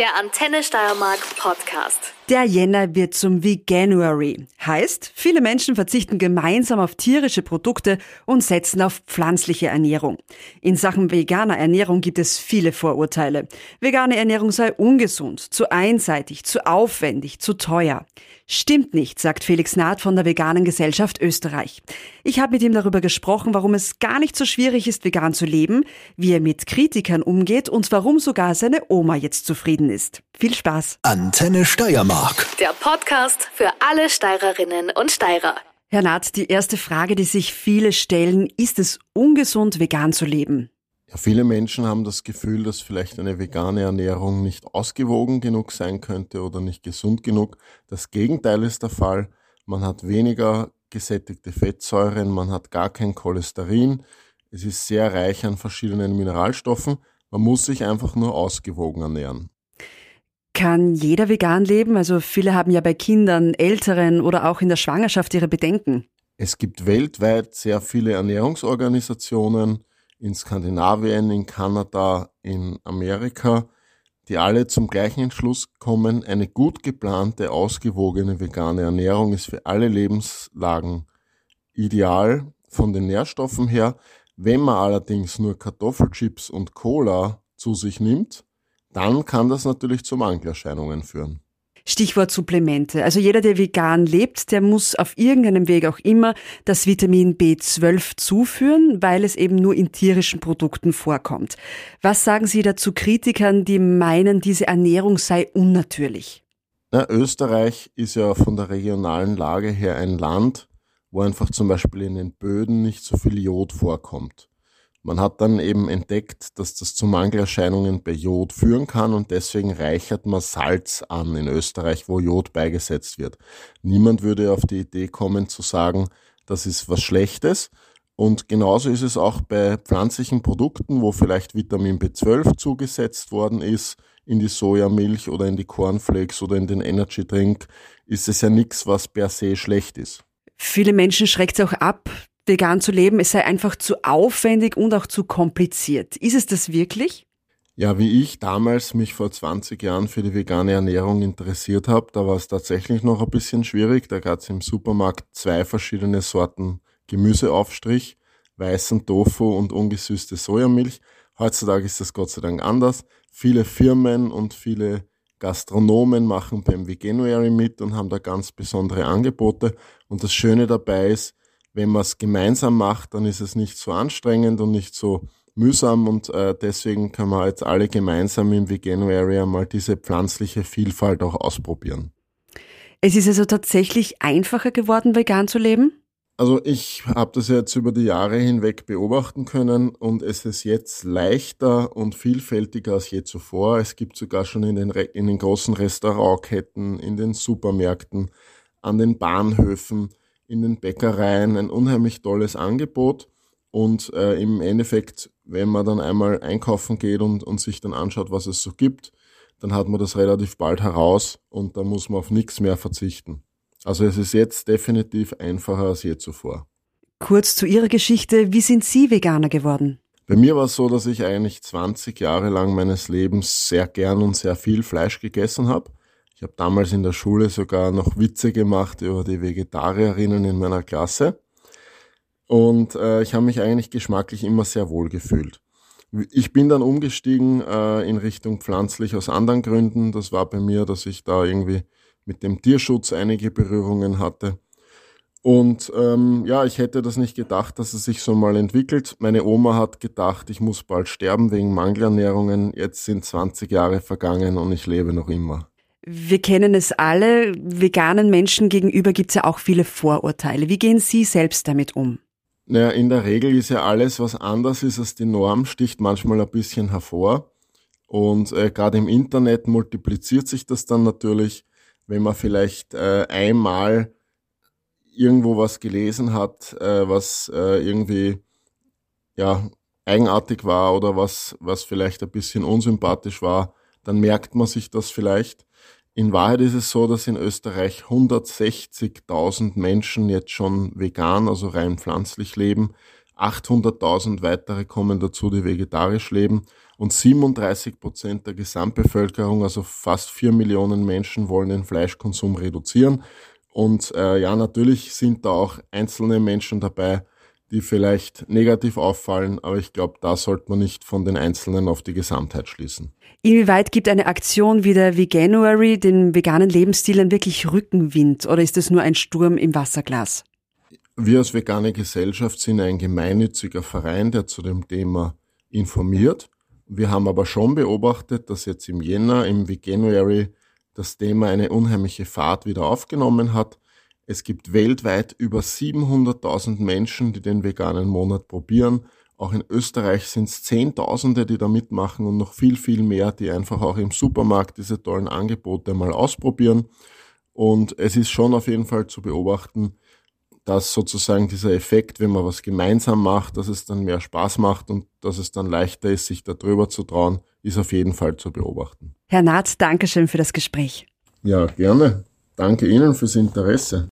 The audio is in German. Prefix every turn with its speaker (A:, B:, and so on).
A: Der Antenne Steiermark Podcast.
B: Der Jänner wird zum Veganuary. Heißt, viele Menschen verzichten gemeinsam auf tierische Produkte und setzen auf pflanzliche Ernährung. In Sachen veganer Ernährung gibt es viele Vorurteile. Vegane Ernährung sei ungesund, zu einseitig, zu aufwendig, zu teuer. Stimmt nicht, sagt Felix Naht von der Veganen Gesellschaft Österreich. Ich habe mit ihm darüber gesprochen, warum es gar nicht so schwierig ist, vegan zu leben, wie er mit Kritikern umgeht und warum sogar seine Oma jetzt zufrieden ist. Viel Spaß.
C: Antenne Steiermark.
A: Der Podcast für alle Steirerinnen und Steirer.
B: Herr Naht, die erste Frage, die sich viele stellen, ist es ungesund, vegan zu leben?
D: Ja, viele Menschen haben das Gefühl, dass vielleicht eine vegane Ernährung nicht ausgewogen genug sein könnte oder nicht gesund genug. Das Gegenteil ist der Fall. Man hat weniger gesättigte Fettsäuren, man hat gar kein Cholesterin. Es ist sehr reich an verschiedenen Mineralstoffen. Man muss sich einfach nur ausgewogen ernähren.
B: Kann jeder vegan leben? Also viele haben ja bei Kindern, Älteren oder auch in der Schwangerschaft ihre Bedenken.
D: Es gibt weltweit sehr viele Ernährungsorganisationen in Skandinavien, in Kanada, in Amerika, die alle zum gleichen Entschluss kommen, eine gut geplante, ausgewogene vegane Ernährung ist für alle Lebenslagen ideal von den Nährstoffen her. Wenn man allerdings nur Kartoffelchips und Cola zu sich nimmt, dann kann das natürlich zu Mangelerscheinungen führen.
B: Stichwort Supplemente. Also jeder, der vegan lebt, der muss auf irgendeinem Weg auch immer das Vitamin B12 zuführen, weil es eben nur in tierischen Produkten vorkommt. Was sagen Sie dazu Kritikern, die meinen, diese Ernährung sei unnatürlich?
D: Na, Österreich ist ja von der regionalen Lage her ein Land, wo einfach zum Beispiel in den Böden nicht so viel Jod vorkommt. Man hat dann eben entdeckt, dass das zu Mangelerscheinungen bei Jod führen kann und deswegen reichert man Salz an in Österreich, wo Jod beigesetzt wird. Niemand würde auf die Idee kommen zu sagen, das ist was Schlechtes. Und genauso ist es auch bei pflanzlichen Produkten, wo vielleicht Vitamin B12 zugesetzt worden ist, in die Sojamilch oder in die Cornflakes oder in den Energy Drink, ist es ja nichts, was per se schlecht ist.
B: Viele Menschen schreckt es auch ab, vegan zu leben, es sei einfach zu aufwendig und auch zu kompliziert. Ist es das wirklich?
D: Ja, wie ich damals mich vor 20 Jahren für die vegane Ernährung interessiert habe, da war es tatsächlich noch ein bisschen schwierig. Da gab es im Supermarkt zwei verschiedene Sorten Gemüseaufstrich, weißen Tofu und ungesüßte Sojamilch. Heutzutage ist das Gott sei Dank anders. Viele Firmen und viele Gastronomen machen beim Veganuary mit und haben da ganz besondere Angebote. Und das Schöne dabei ist, wenn man es gemeinsam macht, dann ist es nicht so anstrengend und nicht so mühsam und äh, deswegen können wir jetzt alle gemeinsam im Veganuary mal diese pflanzliche Vielfalt auch ausprobieren.
B: Es ist also tatsächlich einfacher geworden, vegan zu leben?
D: Also ich habe das jetzt über die Jahre hinweg beobachten können und es ist jetzt leichter und vielfältiger als je zuvor. Es gibt sogar schon in den, in den großen Restaurantketten, in den Supermärkten, an den Bahnhöfen in den Bäckereien ein unheimlich tolles Angebot. Und äh, im Endeffekt, wenn man dann einmal einkaufen geht und, und sich dann anschaut, was es so gibt, dann hat man das relativ bald heraus und da muss man auf nichts mehr verzichten. Also es ist jetzt definitiv einfacher als je zuvor.
B: Kurz zu Ihrer Geschichte, wie sind Sie Veganer geworden?
D: Bei mir war es so, dass ich eigentlich 20 Jahre lang meines Lebens sehr gern und sehr viel Fleisch gegessen habe. Ich habe damals in der Schule sogar noch Witze gemacht über die Vegetarierinnen in meiner Klasse. Und äh, ich habe mich eigentlich geschmacklich immer sehr wohl gefühlt. Ich bin dann umgestiegen äh, in Richtung pflanzlich aus anderen Gründen. Das war bei mir, dass ich da irgendwie mit dem Tierschutz einige Berührungen hatte. Und ähm, ja, ich hätte das nicht gedacht, dass es sich so mal entwickelt. Meine Oma hat gedacht, ich muss bald sterben wegen Mangelernährungen. Jetzt sind 20 Jahre vergangen und ich lebe noch immer.
B: Wir kennen es alle, veganen Menschen gegenüber gibt es ja auch viele Vorurteile. Wie gehen Sie selbst damit um?
D: Naja, in der Regel ist ja alles, was anders ist als die Norm, sticht manchmal ein bisschen hervor. Und äh, gerade im Internet multipliziert sich das dann natürlich, wenn man vielleicht äh, einmal irgendwo was gelesen hat, äh, was äh, irgendwie ja eigenartig war oder was was vielleicht ein bisschen unsympathisch war, dann merkt man sich das vielleicht. In Wahrheit ist es so, dass in Österreich 160.000 Menschen jetzt schon vegan, also rein pflanzlich leben. 800.000 weitere kommen dazu, die vegetarisch leben. und 37 Prozent der Gesamtbevölkerung, also fast vier Millionen Menschen, wollen den Fleischkonsum reduzieren. Und äh, ja, natürlich sind da auch einzelne Menschen dabei, die vielleicht negativ auffallen, aber ich glaube, da sollte man nicht von den Einzelnen auf die Gesamtheit schließen.
B: Inwieweit gibt eine Aktion wie der Veganuary den veganen Lebensstilen wirklich Rückenwind oder ist es nur ein Sturm im Wasserglas?
D: Wir als vegane Gesellschaft sind ein gemeinnütziger Verein, der zu dem Thema informiert. Wir haben aber schon beobachtet, dass jetzt im Jänner im Veganuary das Thema eine unheimliche Fahrt wieder aufgenommen hat. Es gibt weltweit über 700.000 Menschen, die den veganen Monat probieren. Auch in Österreich sind es Zehntausende, die da mitmachen und noch viel, viel mehr, die einfach auch im Supermarkt diese tollen Angebote mal ausprobieren. Und es ist schon auf jeden Fall zu beobachten, dass sozusagen dieser Effekt, wenn man was gemeinsam macht, dass es dann mehr Spaß macht und dass es dann leichter ist, sich darüber zu trauen, ist auf jeden Fall zu beobachten.
B: Herr Naht, Dankeschön für das Gespräch.
D: Ja, gerne. Danke Ihnen fürs Interesse.